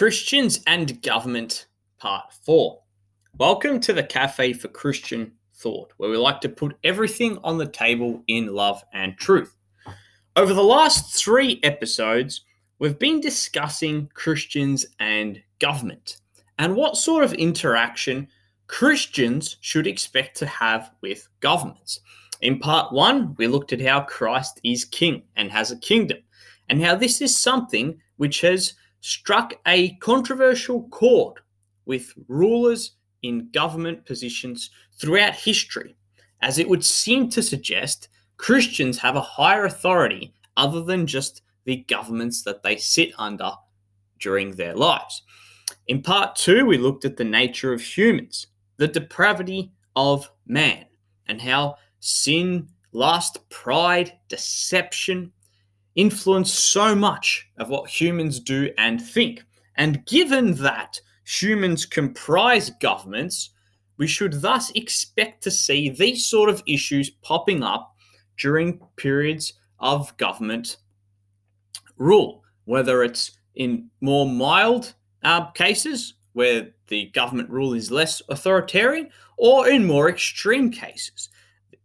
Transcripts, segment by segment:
Christians and Government, Part 4. Welcome to the Cafe for Christian Thought, where we like to put everything on the table in love and truth. Over the last three episodes, we've been discussing Christians and government and what sort of interaction Christians should expect to have with governments. In part one, we looked at how Christ is king and has a kingdom, and how this is something which has struck a controversial chord with rulers in government positions throughout history, as it would seem to suggest Christians have a higher authority other than just the governments that they sit under during their lives. In part two, we looked at the nature of humans, the depravity of man, and how sin, lust, pride, deception, influence so much of what humans do and think. And given that humans comprise governments, we should thus expect to see these sort of issues popping up during periods of government rule, whether it's in more mild uh, cases where the government rule is less authoritarian, or in more extreme cases.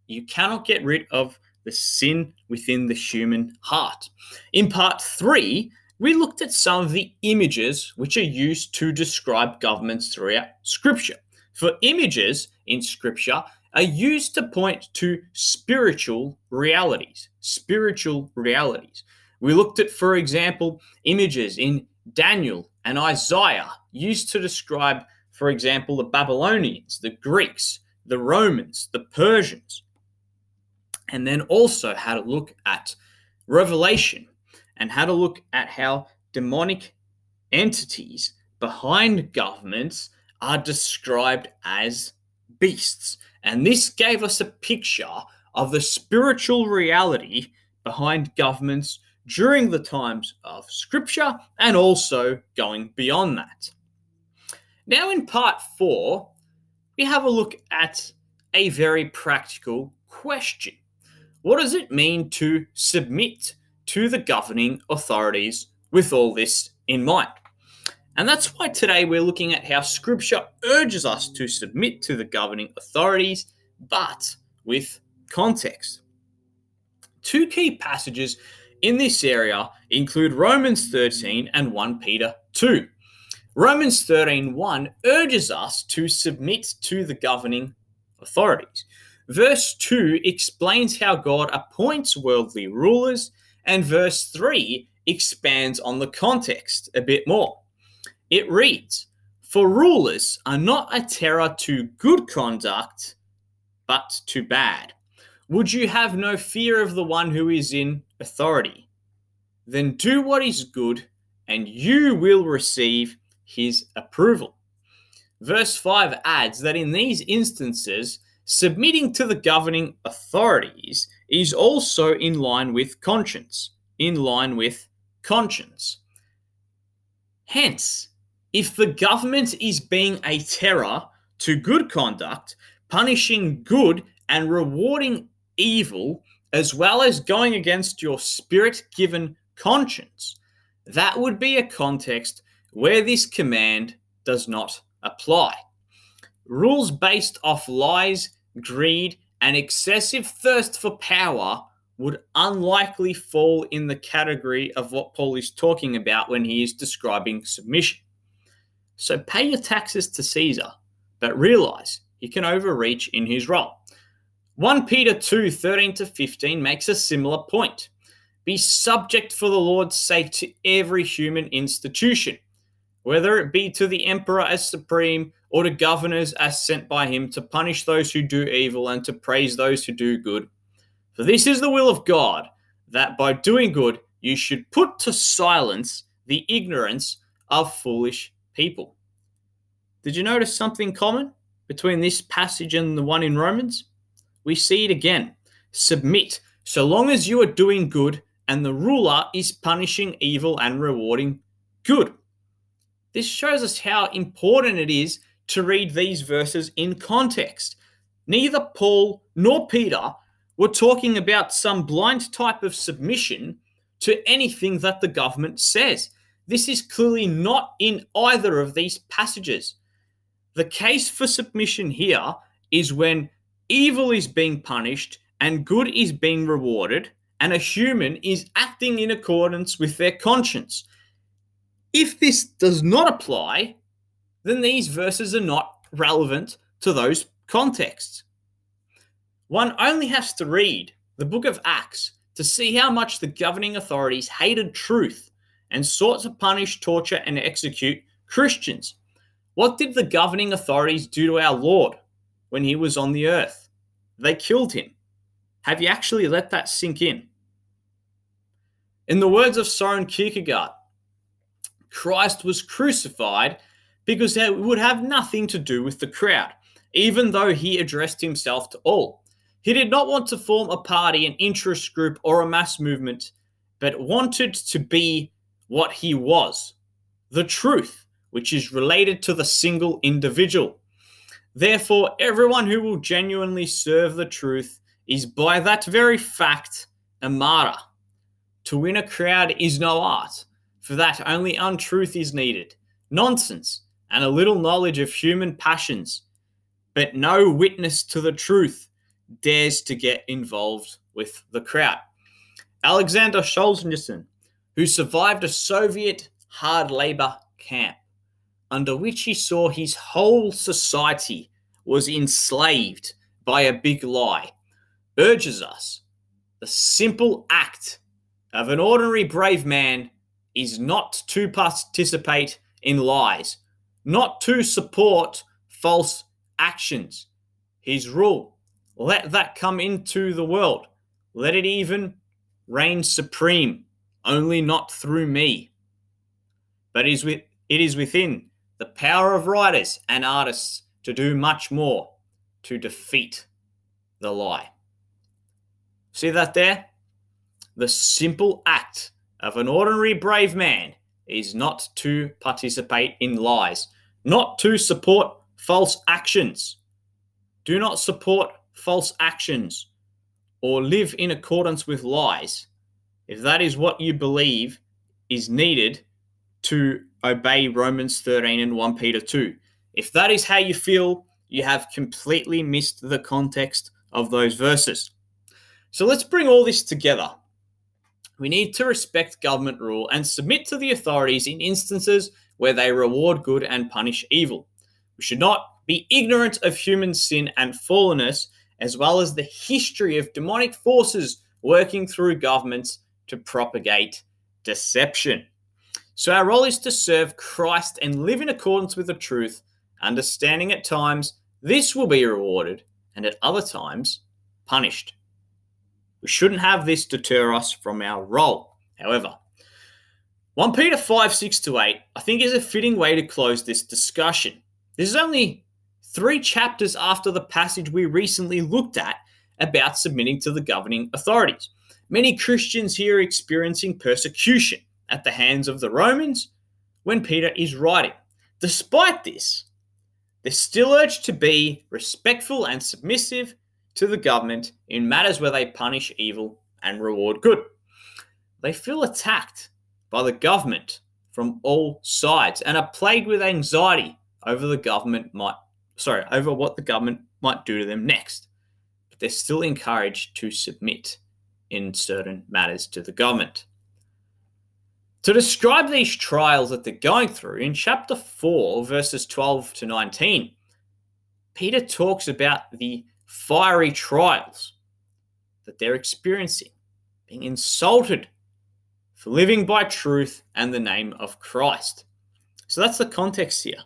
You cannot get rid of the sin within the human heart. In part three, we looked at some of the images which are used to describe governments throughout Scripture. For images in Scripture are used to point to spiritual realities. Spiritual realities. We looked at, for example, images in Daniel and Isaiah used to describe, for example, the Babylonians, the Greeks, the Romans, the Persians and then also had a look at Revelation and had a look at how demonic entities behind governments are described as beasts. And this gave us a picture of the spiritual reality behind governments during the times of Scripture and also going beyond that. Now, in part four, we have a look at a very practical question. What does it mean to submit to the governing authorities with all this in mind? And that's why today we're looking at how Scripture urges us to submit to the governing authorities, but with context. Two key passages in this area include Romans 13 and 1 Peter 2. Romans 13 1 urges us to submit to the governing authorities. Verse 2 explains how God appoints worldly rulers, and verse 3 expands on the context a bit more. It reads, For rulers are not a terror to good conduct, but to bad. Would you have no fear of the one who is in authority? Then do what is good, and you will receive his approval. Verse 5 adds that in these instances, submitting to the governing authorities is also in line with conscience. In line with conscience. Hence, if the government is being a terror to good conduct, punishing good and rewarding evil, as well as going against your spirit given conscience, that would be a context where this command does not apply. Rules based off lies greed, and excessive thirst for power would unlikely fall in the category of what Paul is talking about when he is describing submission. So pay your taxes to Caesar, but realize he can overreach in his role. 1 Peter 2 13 to 15 makes a similar point. Be subject for the Lord's sake to every human institution, whether it be to the emperor as supreme or to governors as sent by him to punish those who do evil and to praise those who do good. For this is the will of God, that by doing good you should put to silence the ignorance of foolish people. Did you notice something common between this passage and the one in Romans? We see it again. Submit, so long as you are doing good and the ruler is punishing evil and rewarding good. This shows us how important it is to read these verses in context. Neither Paul nor Peter were talking about some blind type of submission to anything that the government says. This is clearly not in either of these passages. The case for submission here is when evil is being punished and good is being rewarded, and a human is acting in accordance with their conscience. If this does not apply, then these verses are not relevant to those contexts. One only has to read the book of Acts to see how much the governing authorities hated truth and sought to punish, torture, and execute Christians. What did the governing authorities do to our Lord when he was on the earth? They killed him. Have you actually let that sink in? In the words of Soren Kierkegaard, Christ was crucified because it would have nothing to do with the crowd, even though he addressed himself to all. He did not want to form a party, an interest group, or a mass movement, but wanted to be what he was the truth, which is related to the single individual. Therefore, everyone who will genuinely serve the truth is by that very fact a martyr. To win a crowd is no art, for that only untruth is needed, nonsense, and a little knowledge of human passions, but no witness to the truth dares to get involved with the crowd. Alexander Solzhenitsyn, who survived a Soviet hard labor camp, under which he saw his whole society was enslaved by a big lie, urges us the simple act of an ordinary brave man is not to participate in lies, not to support false actions. His rule let that come into the world. Let it even reign supreme, only not through me. But it is, it is within the power of writers and artists to do much more to defeat the lie. See that there? The simple act of an ordinary brave man is not to participate in lies, not to support false actions. Do not support false actions or live in accordance with lies, if that is what you believe is needed to obey Romans 13 and 1 Peter 2, if that is how you feel, you have completely missed the context of those verses. So let's bring all this together. We need to respect government rule and submit to the authorities in instances where they reward good and punish evil. We should not be ignorant of human sin and fallenness as well as the history of demonic forces working through governments to propagate deception. So, our role is to serve Christ and live in accordance with the truth, understanding at times this will be rewarded and at other times punished. We shouldn't have this deter us from our role. However, 1 Peter 5 6 to 8, I think, is a fitting way to close this discussion. This is only three chapters after the passage we recently looked at about submitting to the governing authorities. Many Christians here experiencing persecution at the hands of the Romans when Peter is writing. Despite this, they're still urged to be respectful and submissive to the government in matters where they punish evil and reward good. They feel attacked by the government from all sides and are plagued with anxiety over the government might sorry, over what the government might do to them next. But they're still encouraged to submit in certain matters to the government. To describe these trials that they're going through, in chapter 4, verses 12 to 19, Peter talks about the fiery trials that they're experiencing, being insulted for living by truth and the name of Christ. So that's the context here.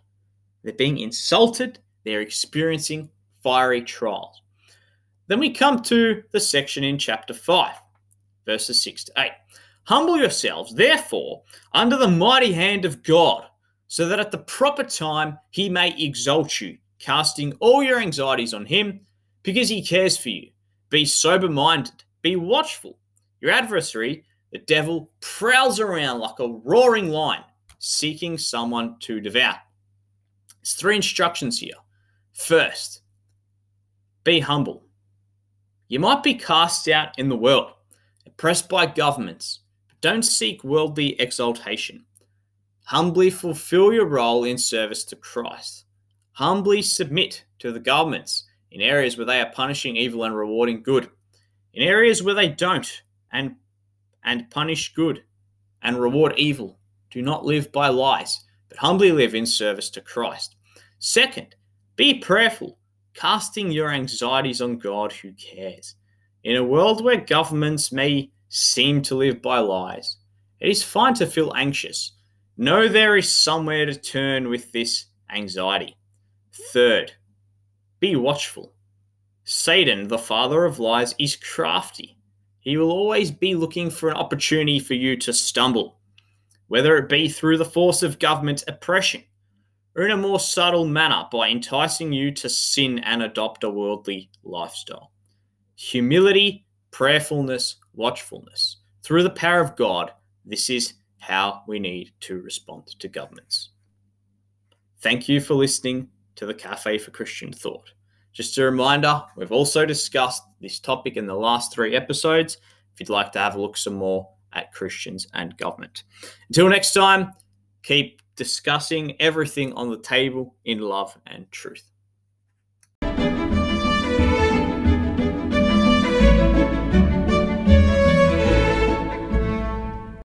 They're being insulted they're experiencing fiery trials. Then we come to the section in chapter 5, verses 6 to 8. Humble yourselves, therefore, under the mighty hand of God, so that at the proper time he may exalt you, casting all your anxieties on him, because he cares for you. Be sober minded, be watchful. Your adversary, the devil, prowls around like a roaring lion, seeking someone to devour. There's three instructions here. First, be humble. You might be cast out in the world, oppressed by governments, but don't seek worldly exaltation. Humbly fulfill your role in service to Christ. Humbly submit to the governments in areas where they are punishing evil and rewarding good. In areas where they don't and and punish good and reward evil, do not live by lies, but humbly live in service to Christ. Second, be prayerful, casting your anxieties on God who cares. In a world where governments may seem to live by lies, it is fine to feel anxious. Know there is somewhere to turn with this anxiety. Third, be watchful. Satan, the father of lies, is crafty. He will always be looking for an opportunity for you to stumble, whether it be through the force of government oppression or in a more subtle manner by enticing you to sin and adopt a worldly lifestyle. Humility, prayerfulness, watchfulness. Through the power of God, this is how we need to respond to governments. Thank you for listening to the Cafe for Christian Thought. Just a reminder, we've also discussed this topic in the last three episodes. If you'd like to have a look some more at Christians and government. Until next time, keep discussing everything on the table in love and truth.